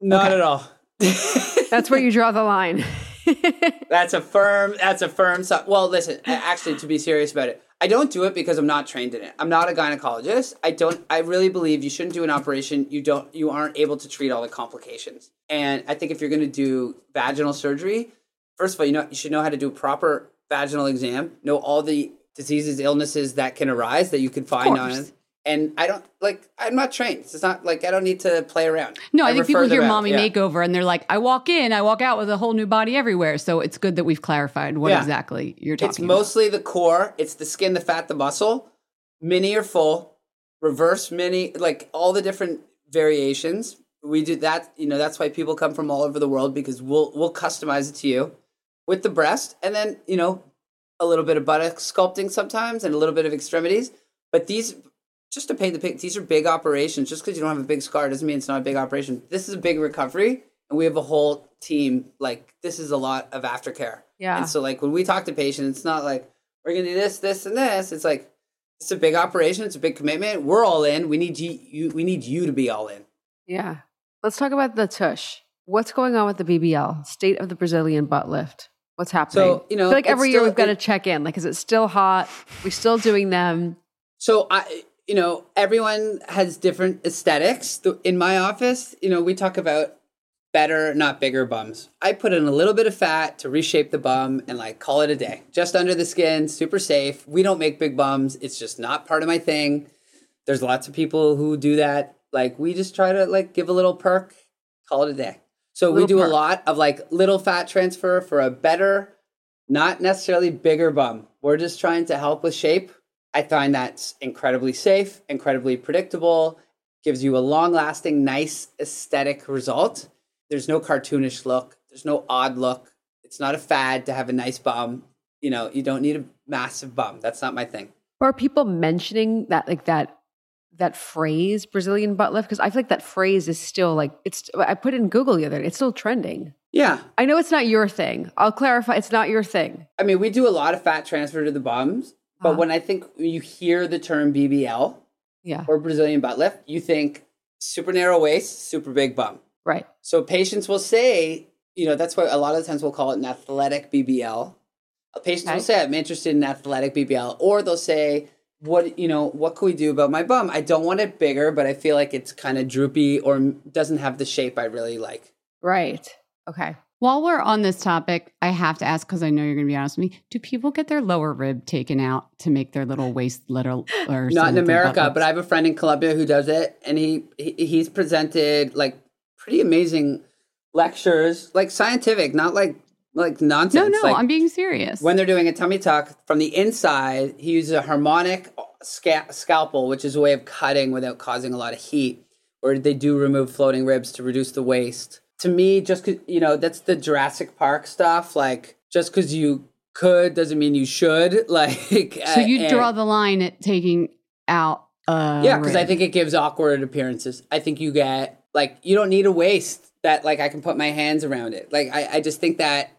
Not Okay. at all. That's where you draw the line. That's a firm. That's a firm. So, well, listen. Actually, to be serious about it, I don't do it because I'm not trained in it. I'm not a gynecologist. I don't. I really believe you shouldn't do an operation. You don't. You aren't able to treat all the complications. And I think if you're going to do vaginal surgery, first of all, you know you should know how to do a proper vaginal exam. Know all the diseases, illnesses that can arise that you can find on. And I don't like. I'm not trained. It's not like I don't need to play around. No, I, think people hear out, mommy yeah. makeover and they're like, I walk in, I walk out with a whole new body everywhere. So it's good that we've clarified what Yeah. exactly you're talking It's about. mostly the core. It's the skin, the fat, the muscle. Mini or full, reverse mini, like all the different variations. We do that. You know, that's why people come from all over the world because we'll we'll customize it to you. with the breast, and then you know a little bit of buttock sculpting sometimes, and a little bit of extremities. But these, just to paint the picture, these are big operations. Just because you don't have a big scar doesn't mean it's not a big operation. This is a big recovery, and we have a whole team. Like this is a lot of aftercare. Yeah. And so like when we talk to patients, it's not like we're gonna do this, this, and this. It's like it's a big operation. It's a big commitment. We're all in. We need you. you we need you to be all in. Yeah. Let's talk about the tush. What's going on with the BBL? State of the Brazilian butt lift. What's happening? So, you know, I feel like every year we've got to check in. Like, is it still hot? we still doing them? So I, you know, everyone has different aesthetics. In my office, you know, we talk about better, not bigger bums. I put in a little bit of fat to reshape the bum and like call it a day. Just under the skin, super safe. We don't make big bums. It's just not part of my thing. There's lots of people who do that. Like we just try to like give a little perk, call it a day. So we do a lot of like little fat transfer for a better, not necessarily bigger bum. We're just trying to help with shape. I find that's incredibly safe, incredibly predictable, gives you a long lasting, nice aesthetic result. There's no cartoonish look, there's no odd look. It's not a fad to have a nice bum. You know, you don't need a massive bum. That's not my thing. Or are people mentioning that, like that, that phrase Brazilian butt lift? Because I feel like that phrase is still like it's. I put it in Google the other day. It's still trending. Yeah. I know it's not your thing. I'll clarify. It's not your thing. I mean, we do a lot of fat transfer to the bums, but Uh-huh. when I think you hear the term BBL Yeah. or Brazilian butt lift, you think super narrow waist, super big bum. Right. So patients will say, you know, that's why a lot of the times we'll call it an athletic BBL. Patients Okay. will say, I'm interested in athletic BBL, or they'll say, what you know, what can we do about my bum? I don't want it bigger, but I feel like it's kind of droopy or doesn't have the shape I really like. Right. Okay. While we're on this topic, I have to ask because I know you're going to be honest with me. Do people get their lower rib taken out to make their little waist little? Or Not in some of their America, but I have a friend in Colombia who does it, and he, he he's presented like pretty amazing lectures, like scientific, not like like nonsense. No, no, like, I'm being serious. when they're doing a tummy tuck from the inside, he uses a harmonic sca- scalpel, which is a way of cutting without causing a lot of heat. Or they do remove floating ribs to reduce the waste. To me, just 'cause- you know, that's the Jurassic Park stuff. Like, just because you could doesn't mean you should. Like, so you and- draw the line at taking out. Uh, yeah, because I think it gives awkward appearances. I think you get like you don't need a waist that like I can put my hands around it. Like I, I just think that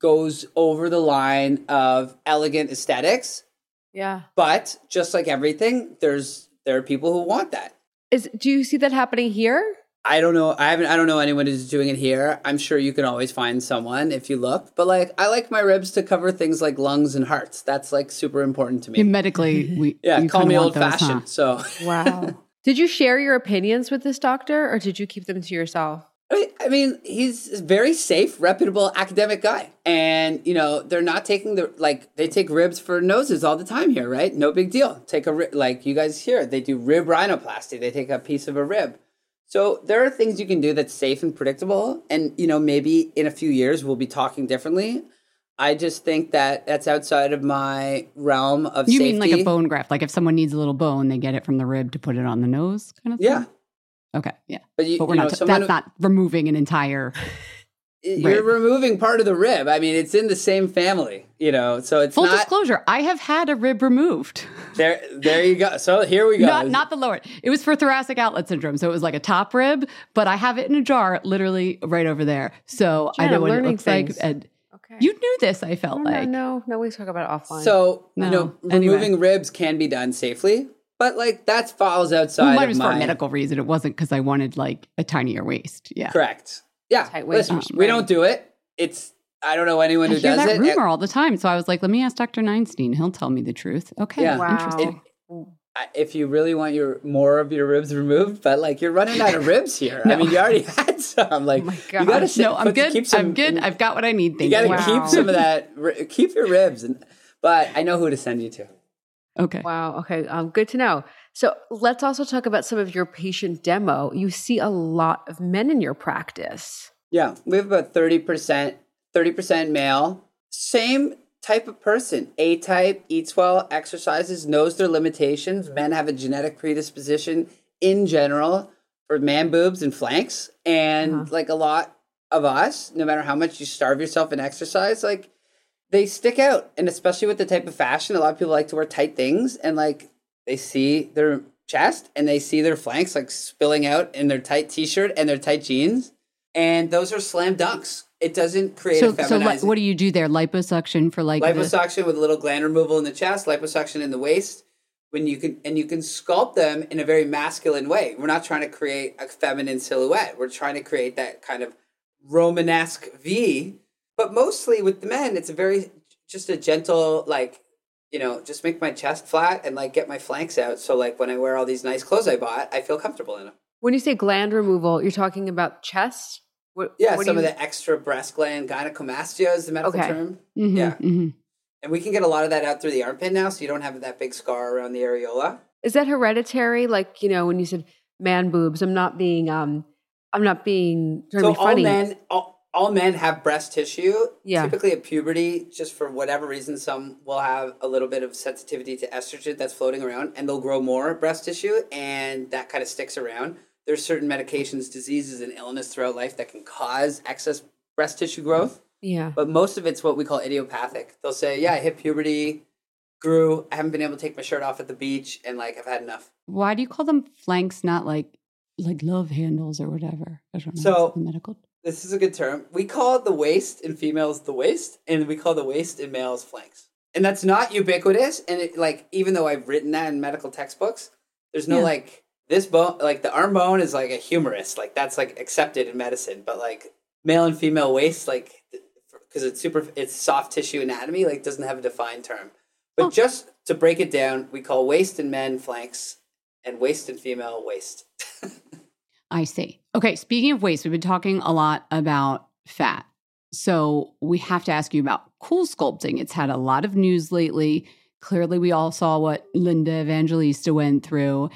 goes over the line of elegant aesthetics. Yeah. But just like everything, there's there are people who want that. Is do you see that happening here? I don't know. I haven't. I don't know anyone who's doing it here. I'm sure you can always find someone if you look. But like, I like my ribs to cover things like lungs and hearts. That's like super important to me. medically, we yeah, you call me old those, huh? fashioned. So Wow. did you share your opinions with this doctor or did you keep them to yourself? I I mean, he's a very safe, reputable academic guy. And, you know, they're not taking the, like, they take ribs for noses all the time here, right? No big deal. Take a, ri- like, you guys here, they do rib rhinoplasty. They take a piece of a rib. So there are things you can do that's safe and predictable. And, you know, maybe in a few years we'll be talking differently. I just think that that's outside of my realm of You safety. mean like a bone graft? Like if someone needs a little bone, they get it from the rib to put it on the nose, kind of. Thing? Yeah. Okay. Yeah. But, you, But we're you know, not. that's who- not removing an entire. You're rib. removing part of the rib. I mean, it's in the same family, you know, so it's Full not. disclosure: I have had a rib removed. There, there you go. So here we go. Not not the lower. It was for thoracic outlet syndrome, so it was like a top rib, but I have it in a jar, literally right over there. So I Jen, know I'm what it looks things. like. And Okay. you knew this. I oh, felt no, like. no, no, we talk about it offline. So No. you know, Anyway. removing ribs can be done safely, but like that falls Well, outside mine of was for a medical reason. It wasn't because I wanted like a tinier waist. Yeah. correct. Yeah, Tight waist listen, or we spring. don't do it. It's I don't know anyone I who hear does that it. rumor all the time. So I was like, let me ask Dr. Neinstein. He'll tell me the truth. Okay. Yeah. wow. Interesting. I- If you really want your more of your ribs removed, but like you're running out of ribs here. I mean, you already had some. Like Oh my you gotta sit- No, I'm good. Keep some, I'm good. I've got what I need. you Thank got to you. Wow. keep some of that. Keep your ribs, and but I know who to send you to. Okay. Wow. Okay. Um, good to know. So let's also talk about some of your patient demo. You see a lot of men in your practice. Yeah, we have about 30%, 30% male. Same type of person. A type, eats well, exercises, knows their limitations. Men have a genetic predisposition in general for man boobs and flanks. And like a lot, of us, no matter how much you starve yourself and exercise, like they stick out. And especially with the type of fashion, a lot of people like to wear tight things and like they see their chest and they see their flanks like spilling out in their tight t-shirt and their tight jeans. And those are slam dunks. It doesn't create So, a so li- what do you do there? Liposuction for like the- liposuction with a little gland removal in the chest, liposuction in the waist. When you can and you can sculpt them in a very masculine way. We're not trying to create a feminine silhouette. We're trying to create that kind of Romanesque V. But mostly with the men, it's a very just a gentle like you know, just make my chest flat and like get my flanks out. So like when I wear all these nice clothes I bought, I feel comfortable in them. When you say gland removal, you're talking about chest? What, Yeah, what some of the extra breast gland gynecomastia is the medical Okay. term. Mhm, Yeah. mhm. And we can get a lot of that out through the armpit now, so you don't have that big scar around the areola. Is that hereditary? Like, you know, when you said man boobs, I'm not being um I'm not being trying So to be all funny. men, all, all men have breast tissue. Yeah. Typically at puberty, just for whatever reason, some will have a little bit of sensitivity to estrogen that's floating around, and they'll grow more breast tissue, and that kind of sticks around. There's certain medications, diseases, and illness throughout life that can cause excess breast tissue growth, yeah. but most of it's what we call idiopathic. They'll say, "Yeah, I hit puberty, grew, I haven't been able to take my shirt off at the beach, and like I've had enough." Why do you call them flanks, not like like love handles or whatever? I don't know. So- the medical. This is a good term. We call the waist in females the waist, and we call the waist in males flanks. And that's not ubiquitous. And it, like, even though I've written that in medical textbooks, there's no Yeah. like this bone, like the arm bone is like a humerus, like that's like accepted in medicine. But like male and female waist, like because it's super, it's soft tissue anatomy, like doesn't have a defined term. But Oh. just to break it down, we call waist in men flanks, and waist in female waist. I see. Okay, speaking of waste, we've been talking a lot about fat. So we have to ask you about CoolSculpting. It's had a lot of news lately. Clearly, we all saw what Linda Evangelista went through.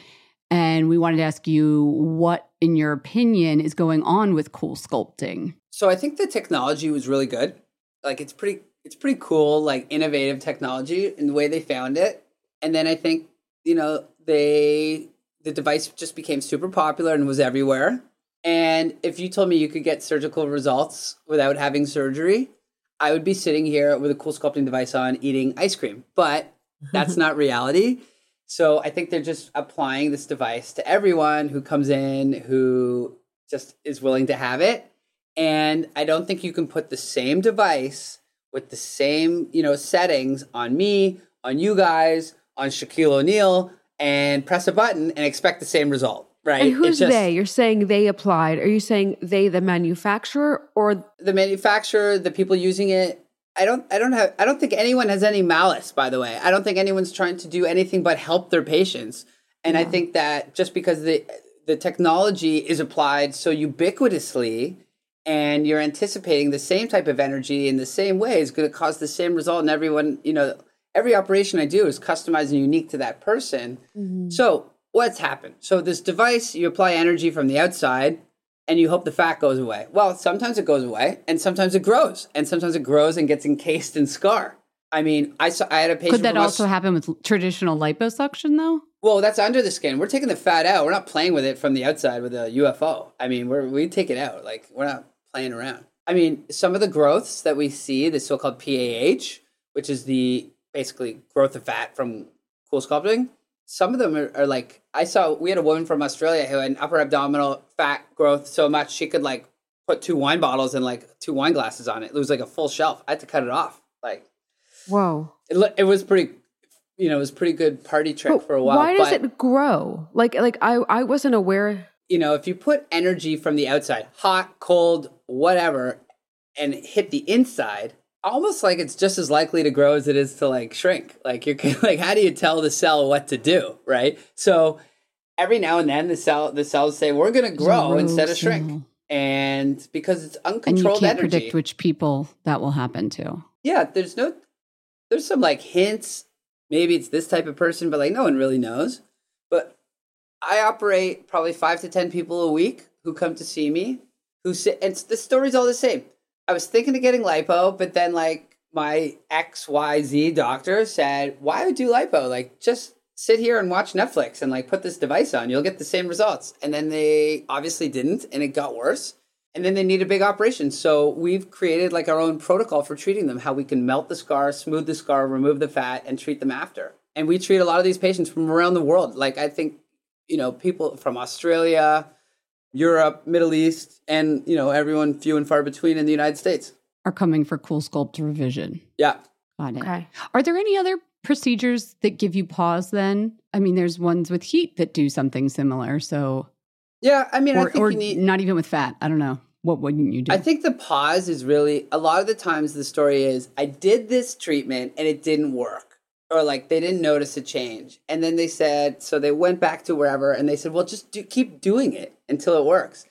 And we wanted to ask you what, in your opinion, is going on with CoolSculpting. So I think the technology was really good. Like it's pretty it's pretty cool, like innovative technology in the way they found it. And then I think, you know, they the device just became super popular and was everywhere. And if you told me you could get surgical results without having surgery, I would be sitting here with a CoolSculpting device on eating ice cream. But that's not reality. So I think they're just applying this device to everyone who comes in who just is willing to have it. And I don't think you can put the same device with the same, you know, settings on me, on you guys, on Shaquille O'Neal, and press a button and expect the same result. Right. And who's just- they? You're saying they applied. Are you saying they, the manufacturer, or the manufacturer, the people using it. I don't I don't have I don't think anyone has any malice, by the way. I don't think anyone's trying to do anything but help their patients. And I think that just because the the technology is applied so ubiquitously and you're anticipating the same type of energy in the same way is going to cause the same result and everyone, you know, every operation I do is customized and unique to that person. Mm-hmm. So, what's happened? So this device, you apply energy from the outside and you hope the fat goes away. Well, sometimes it goes away, and sometimes it grows, and sometimes it grows and gets encased in scar. I mean, I saw I had a patient. Could that also happen with traditional liposuction, though? Well, that's under the skin. We're taking the fat out. We're not playing with it from the outside with a UFO. I mean, we're we take it out. Like we're not playing around. I mean, some of the growths that we see, the so-called PAH, which is the basically growth of fat from CoolSculpting. Some of them are, are like I saw. We had a woman from Australia who had an upper abdominal fat growth so much she could like put two wine bottles and like two wine glasses on it. It was like a full shelf. I had to cut it off. Like whoa? it, it was pretty. You know, it was a pretty good party trick But for a while. Why does but- it grow? Like, like I, I wasn't aware. you know, if you put energy from the outside, hot, cold, whatever, and hit the inside, almost like it's just as likely to grow as it is to like shrink. Like you're like, how do you tell the cell what to do, right? So every now and then the cell the cells say we're going to grow instead of shrink, cell. and because it's And you uncontrolled can't energy. predict which people that will happen to. yeah, there's no, there's some like hints. Maybe it's this type of person, but like no one really knows. But I operate probably five to ten people a week who come to see me. Who sit, and the story's all the same. I was thinking of getting lipo, but then like my X Y Z doctor said, "Why would do lipo? Like just sit here and watch Netflix and like put this device on. You'll get the same results." And then they obviously didn't, and it got worse. and then they need a big operation. So we've created like our own protocol for treating them, how we can melt the scar, smooth the scar, remove the fat, and treat them after. And we treat a lot of these patients from around the world. Like I think, you know, people from Australia, Europe, Middle East, and you know, everyone few and far between in the United States. Are coming for CoolSculpt revision. Yeah. Got it. Okay. Are there any other procedures that give you pause then? I mean, there's ones with heat that do something similar. So, Yeah, I mean, I or, think or you need not even with fat. I don't know. What wouldn't you do? I think the pause is really a lot of the times the story is I did this treatment and it didn't work. Or like they didn't notice a change. And then they said so they went back to wherever and they said, "Well, just do, keep doing it until it works."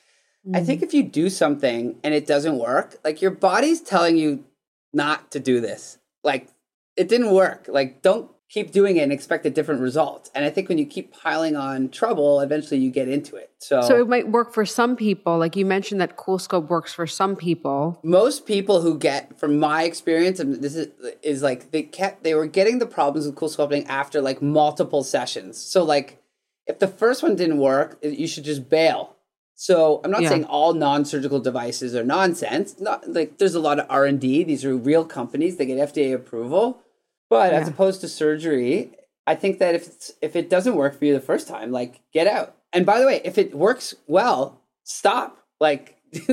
I think mm-hmm. if you do something and it doesn't work, like your body's telling you not to do this. Like it didn't work. Like don't keep doing it and expect a different result. And I think when you keep piling on trouble, eventually you get into it. So, So it might work for some people. Like you mentioned that CoolSculpt works for some people. most people who get from my experience and this is is like they kept they were getting the problems with CoolSculpting after like multiple sessions so like if the first one didn't work you should just bail so i'm not Yeah. saying all non-surgical devices are nonsense not like there's a lot of r&d these are real companies they get fda approval but as opposed to surgery i think that if it's, if it doesn't work for you the first time like get out and by the way if it works well stop like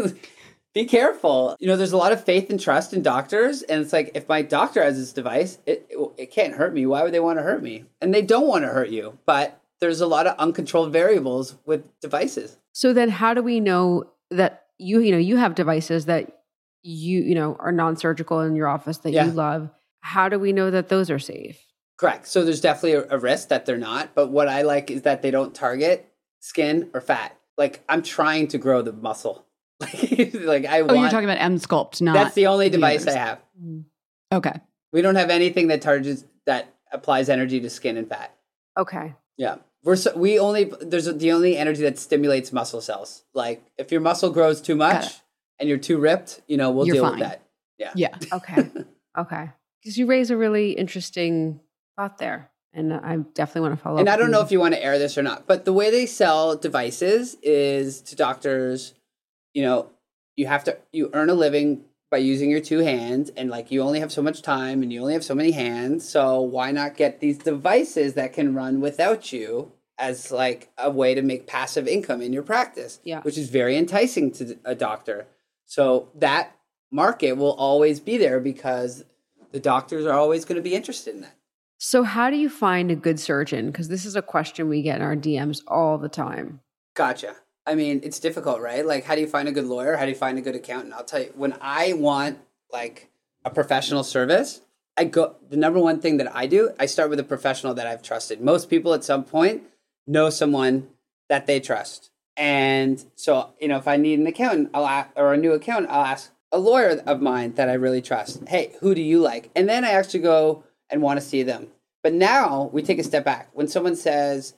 be careful. You know, there's a lot of faith and trust in doctors, and it's like if my doctor has this device, it it, it can't hurt me. Why would they want to hurt me? And they don't want to hurt you, but there's a lot of uncontrolled variables with devices. So then how do we know that you, you know, you have devices that you, you know, are non-surgical in your office that Yeah. you love. How do we know that those are safe? Correct. So there's definitely a, a risk that they're not, but what I like is that they don't target skin or fat. Like I'm trying to grow the muscle. like I oh, want. you're talking about Emsculpt, not. that's the only device others. I have. Mm. Okay. We don't have anything that targets that applies energy to skin and fat. Okay. Yeah. We're so, we only there's the only energy that stimulates muscle cells. Like if your muscle grows too much and you're too ripped, you know, we'll You're deal fine. with that. Yeah. Yeah. Okay. okay. Because you raise a really interesting thought there. And I definitely want to follow And up I don't know if you want to air this or not, but the way they sell devices is to doctors, you know, you have to you earn a living by using your two hands and like you only have so much time and you only have so many hands, so why not get these devices that can run without you as like a way to make passive income in your practice, Yeah. which is very enticing to a doctor. So that market will always be there because the doctors are always going to be interested in that. So, how do you find a good surgeon? Because this is a question we get in our DMs all the time. Gotcha. I mean, it's difficult, right? Like, how do you find a good lawyer? How do you find a good accountant? I'll tell you, when I want like a professional service, I go, the number one thing that I do, I start with a professional that I've trusted. Most people at some point know someone that they trust. And so, you know, if I need an accountant, I'll ask, or a new accountant, I'll ask a lawyer of mine that I really trust. Hey, who do you like? And then I actually go and want to see them. But now we take a step back. When someone says,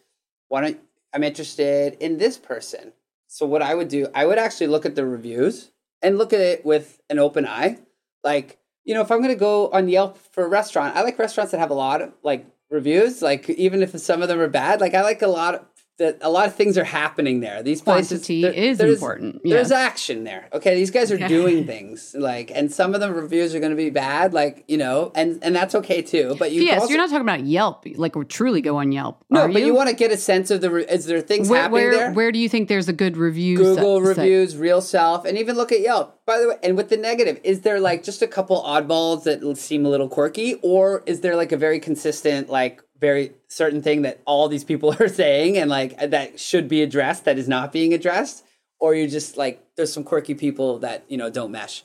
why don't I'm interested in this person. So what I would do, I would actually look at the reviews and look at it with an open eye. Like, you know, if I'm going to go on Yelp for a restaurant, I like restaurants that have a lot of like reviews, like even if some of them are bad, like I like a lot of that a lot of things are happening there. These places Quantity there- is there's- important, There's action there. Okay, these guys are doing things like, and some of the reviews are going to be bad, like you know, and and that's okay too. But you yes, also, you're not talking about Yelp, like or truly go on Yelp. no, are but you? want to get a sense of the re- is there things where, happening where, there? where do you think there's a good review? Google se- reviews, Real Self, and even look at Yelp. By the way, and with the negative, is there like just a couple oddballs that seem a little quirky, or is there like a very consistent, like very certain thing that all these people are saying and like that should be addressed that is not being addressed, or you're just like there's some quirky people that you know don't mesh.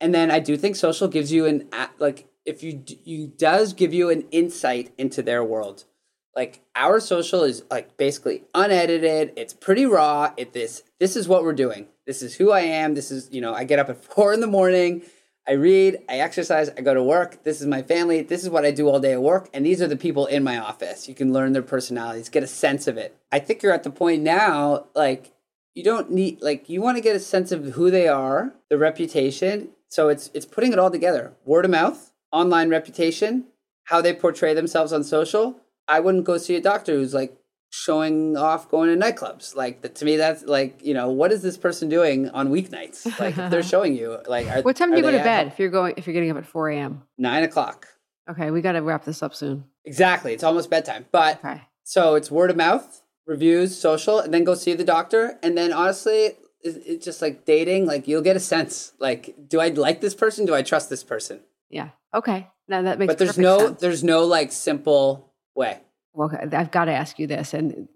And then I do think social gives you an like if you you does give you an insight into their world like our social is like basically unedited it's pretty raw it this this is what we're doing this is who i am this is you know i get up at four in the morning i read i exercise i go to work. This is my family. This is what i do all day at work. And these are the people in my office. You can learn their personalities get a sense of it. I think you're at the point now like you don't need like you want to get a sense of who they are the reputation. So it's it's putting it all together. Word of mouth online reputation how they portray themselves on social. I wouldn't go see a doctor who's like showing off going to nightclubs. Like to me, that's like you know what is this person doing on weeknights? Like if they're showing you like are, What time do you go to bed if you're going if you're getting up at 4 a.m.? Nine o'clock. Okay, we got to wrap this up soon. Exactly. It's almost bedtime. But Okay. so it's word of mouth, reviews, social, and then go see the doctor. And then honestly, it's, it's just like dating. Like you'll get a sense. Like, do I like this person? Do I trust this person? Yeah. Okay. Now that makes but there's no sense. there's no like simple way. Well, I've got to ask you this, and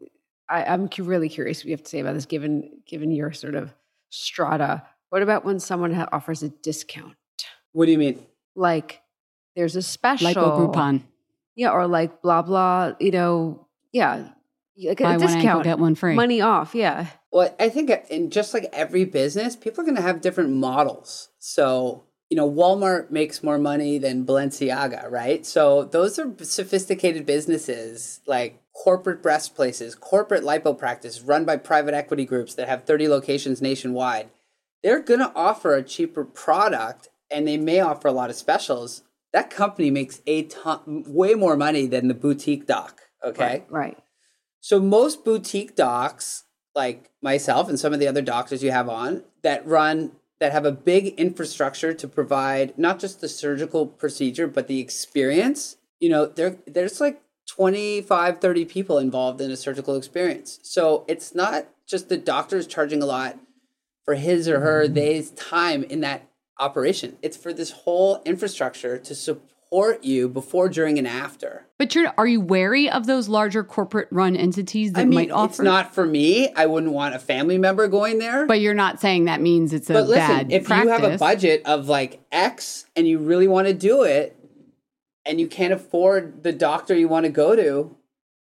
I, I'm really curious what you have to say about this, given given your sort of strata. What about when someone ha- offers a discount? What do you mean? Like, there's a special like a Groupon. yeah, or like blah blah. You know, yeah, like a Buy one discount, get one free. money off. Yeah, Well, I think uh, in just like every business, people are going to have different models. So, you know, Walmart makes more money than Balenciaga, right? So, those are sophisticated businesses like corporate breast places, corporate lipo practice run by private equity groups that have 30 locations nationwide. They're going to offer a cheaper product and they may offer a lot of specials. That company makes a ton, way more money than the boutique doc, okay? right. So most boutique docs, like myself and some of the other doctors you have on, that run that have a big infrastructure to provide not just the surgical procedure but the experience. You know, there there's like 25 30 people involved in a surgical experience. So it's not just the doctors charging a lot for his or her mm-hmm. day's time in that operation. It's for this whole infrastructure to support you before, during, and after. But you're, are you wary of those larger corporate run entities that I mean, might offer? it's not for me. I wouldn't want a family member going there. But you're not saying that means it's a But listen, bad if practice. you have a budget of like X and you really want to do it and you can't afford the doctor you want to go to,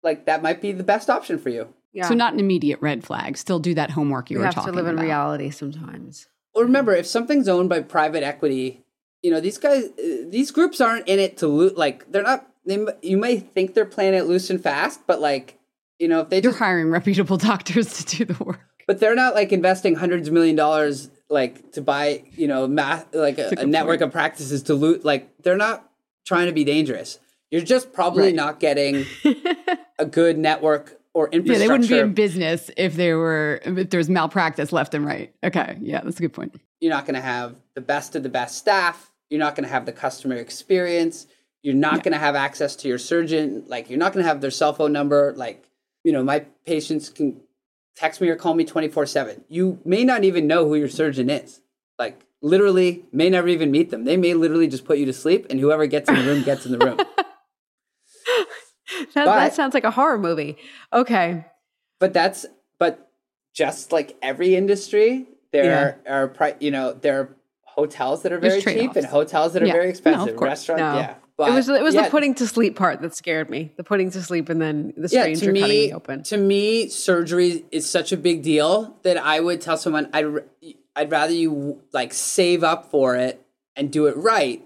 like that might be the best option for you. Yeah. So not an immediate red flag. Still do that homework you we were have talking to live in about. reality sometimes. Well, remember, if something's owned by private equity, you know these guys, uh, these groups aren't in it to loot. Like they're not. They, you may think they're playing it loose and fast, but like you know if they You're hiring reputable doctors to do the work. but they're not like investing hundreds of million dollars like to buy you know math like a, a a network point. of practices to loot. Like they're not trying to be dangerous. You're just probably Right. not getting a good network or infrastructure. Yeah, they wouldn't be in business if there were if there's malpractice left and right. Okay, yeah, that's a good point. you're not going to have the best of the best staff. You're not going to have the customer experience. You're not going to have access to your surgeon. Like, you're not going to have their cell phone number. Like, you know, my patients can text me or call me 24 7. You may not even know who your surgeon is. Like, literally, may never even meet them. They may literally just put you to sleep, and whoever gets in the room gets in the room. That, But- that sounds like a horror movie. Okay. but that's but just like every industry there are pri- you know there are hotels that are very cheap and hotels that are Yeah. very No, expensive course. restaurants No. yeah but it was it was yeah, the putting to sleep part that scared me. The putting to sleep and then the yeah stranger to cutting me me open. to me surgery is such a big deal that i would tell someone i'd, I'd rather you like save up for it and do it right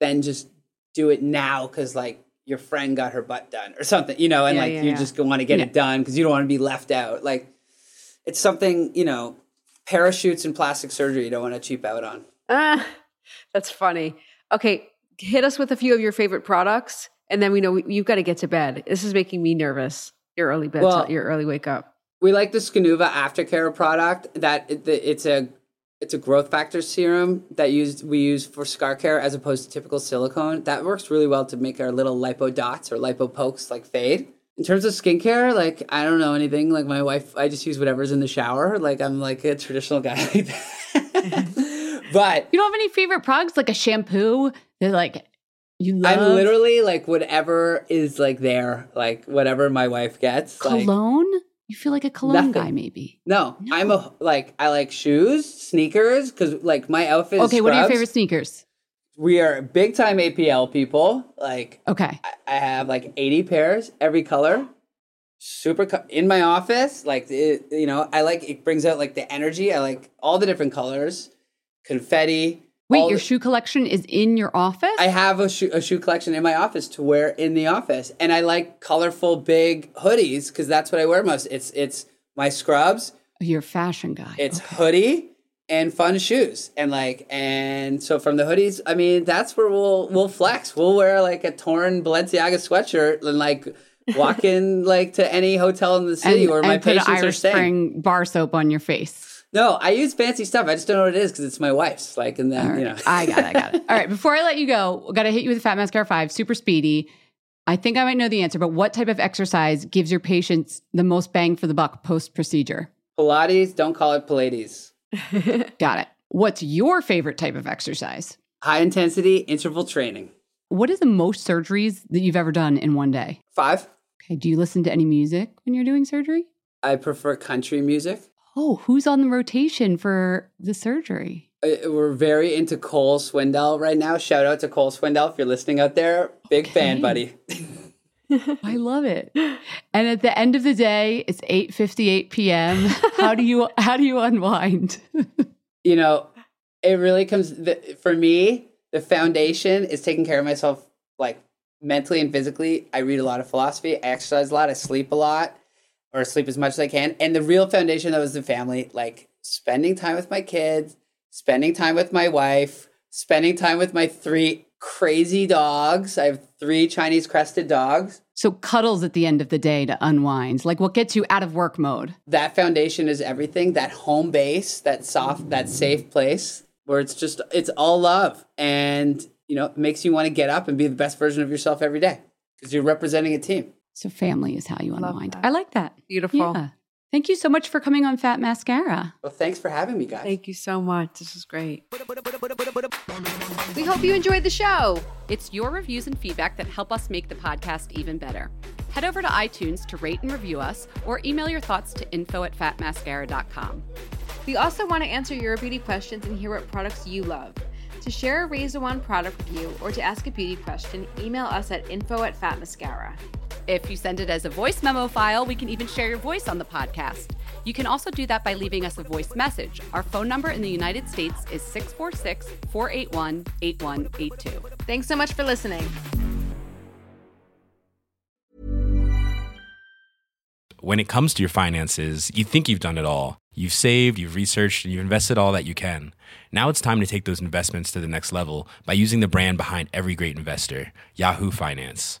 than just do it now because like your friend got her butt done or something you know and Yeah, like yeah, you yeah. just want to get it done because you don't want to be left out like it's something you know parachutes and plastic surgery you don't want to cheap out on Ah, that's funny. Okay, hit us with a few of your favorite products, and then we know we, you've got to get to bed. This is making me nervous. Your early bed, Well- your early wake up. we like the Skinuva aftercare product that it, it's a it's a growth factor serum that used we use for scar care as opposed to typical silicone. That works really well to make our little lipo dots or lipo pokes like fade. In terms of skincare, like I don't know anything. Like my wife, I just use whatever's in the shower. Like I'm like a traditional guy like that. but You don't have any favorite products like a shampoo that like you love? I'm literally like whatever is like there, like whatever my wife gets. like- cologne. you feel like a cologne Nothing. guy, maybe. no, I'm a like I like shoes, sneakers, because like my outfit. Is Okay, what are your favorite sneakers? We are big time APL people. Like Okay, I- I have like 80 pairs, every color. Super co- in my office, like it, you know, I like it brings out like the energy. I like all the different colors, confetti. wait, your the- shoe collection is in your office? I have a shoe, a shoe collection in my office to wear in the office, and I like colorful big hoodies because that's what I wear most. It's it's my scrubs, You're a fashion guy. it's hoodie and fun shoes and like and so from the hoodies i mean that's where we'll we'll flex we'll wear like a torn balenciaga sweatshirt and like Walk in like to any hotel in the city and, where my and put patients are Irish staying. Spring bar soap on your face. No, I use fancy stuff. I just don't know what it is because it's my wife's. Like, and then All you know, I got it. I got it. All right. Before I let you go, got to hit you with the Fat Mascara 5, super speedy. I think I might know the answer, but what type of exercise gives your patients the most bang for the buck post procedure? Pilates. Don't call it Pilates. Got it. What's your favorite type of exercise? High intensity interval training. What is the most surgeries that you've ever done in one day? Five. Okay. Do you listen to any music when you're doing surgery? I prefer country music. Oh, who's on the rotation for the surgery? Uh, We're very into Cole Swindell right now. Shout out to Cole Swindell if you're listening out there. Big fan, buddy. I love it. And at the end of the day, it's 8:58 p.m. How do you how do you unwind? you know, it really comes the, for me. The foundation is taking care of myself, like mentally and physically. I read a lot of philosophy. I exercise a lot. I sleep a lot, or sleep as much as I can. And the real foundation that was the family, like spending time with my kids, spending time with my wife, spending time with my three crazy dogs. I have three Chinese crested dogs. So cuddles at the end of the day to unwind. Like what gets you out of work mode? that foundation is everything that home base that soft that safe place where it's just it's all love and you know it makes you want to get up and be the best version of yourself every day because you're representing a team So family is how you Love unwind. that. I like that. Beautiful. Yeah. Thank you so much for coming on Fat Mascara. well thanks for having me guys Thank you so much. This is great. We hope you enjoyed the show. It's your reviews and feedback that help us make the podcast even better. Head over to iTunes to rate and review us or email your thoughts to info at fatmascara.com. We also want to answer your beauty questions and hear what products you love. To share a Razor One product review or to ask a beauty question, email us at info at fatmascara. If you send it as a voice memo file, we can even share your voice on the podcast. You can also do that by leaving us a voice message. Our phone number in the United States is 646 481 8182. Thanks so much for listening. when it comes to your finances, you think you've done it all. You've saved, you've researched, and you've invested all that you can. Now it's time to take those investments to the next level by using the brand behind every great investor, Yahoo Finance.